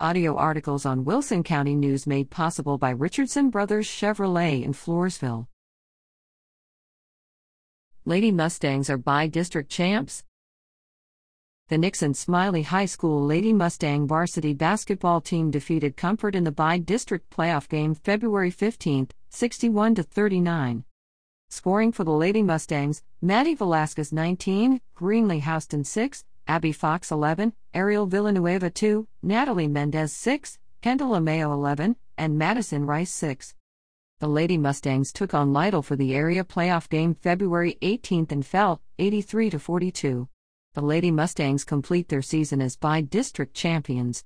Audio articles on Wilson County News made possible by Richardson Brothers Chevrolet in Floresville. Lady Mustangs are bi-district champs. The Nixon Smiley High School Lady Mustang varsity basketball team defeated Comfort in the bi-District playoff game February 15, 61 39. Scoring for the Lady Mustangs: Maddie Velasquez 19, Greenlee Houston 6, Abby Fox 11, Ariel Villanueva 2, Natalie Mendez 6, Kendall Ameo 11, and Madison Rice 6. The Lady Mustangs took on Lytle for the area playoff game February 18 and fell 83 42. The Lady Mustangs complete their season as bi-district champions.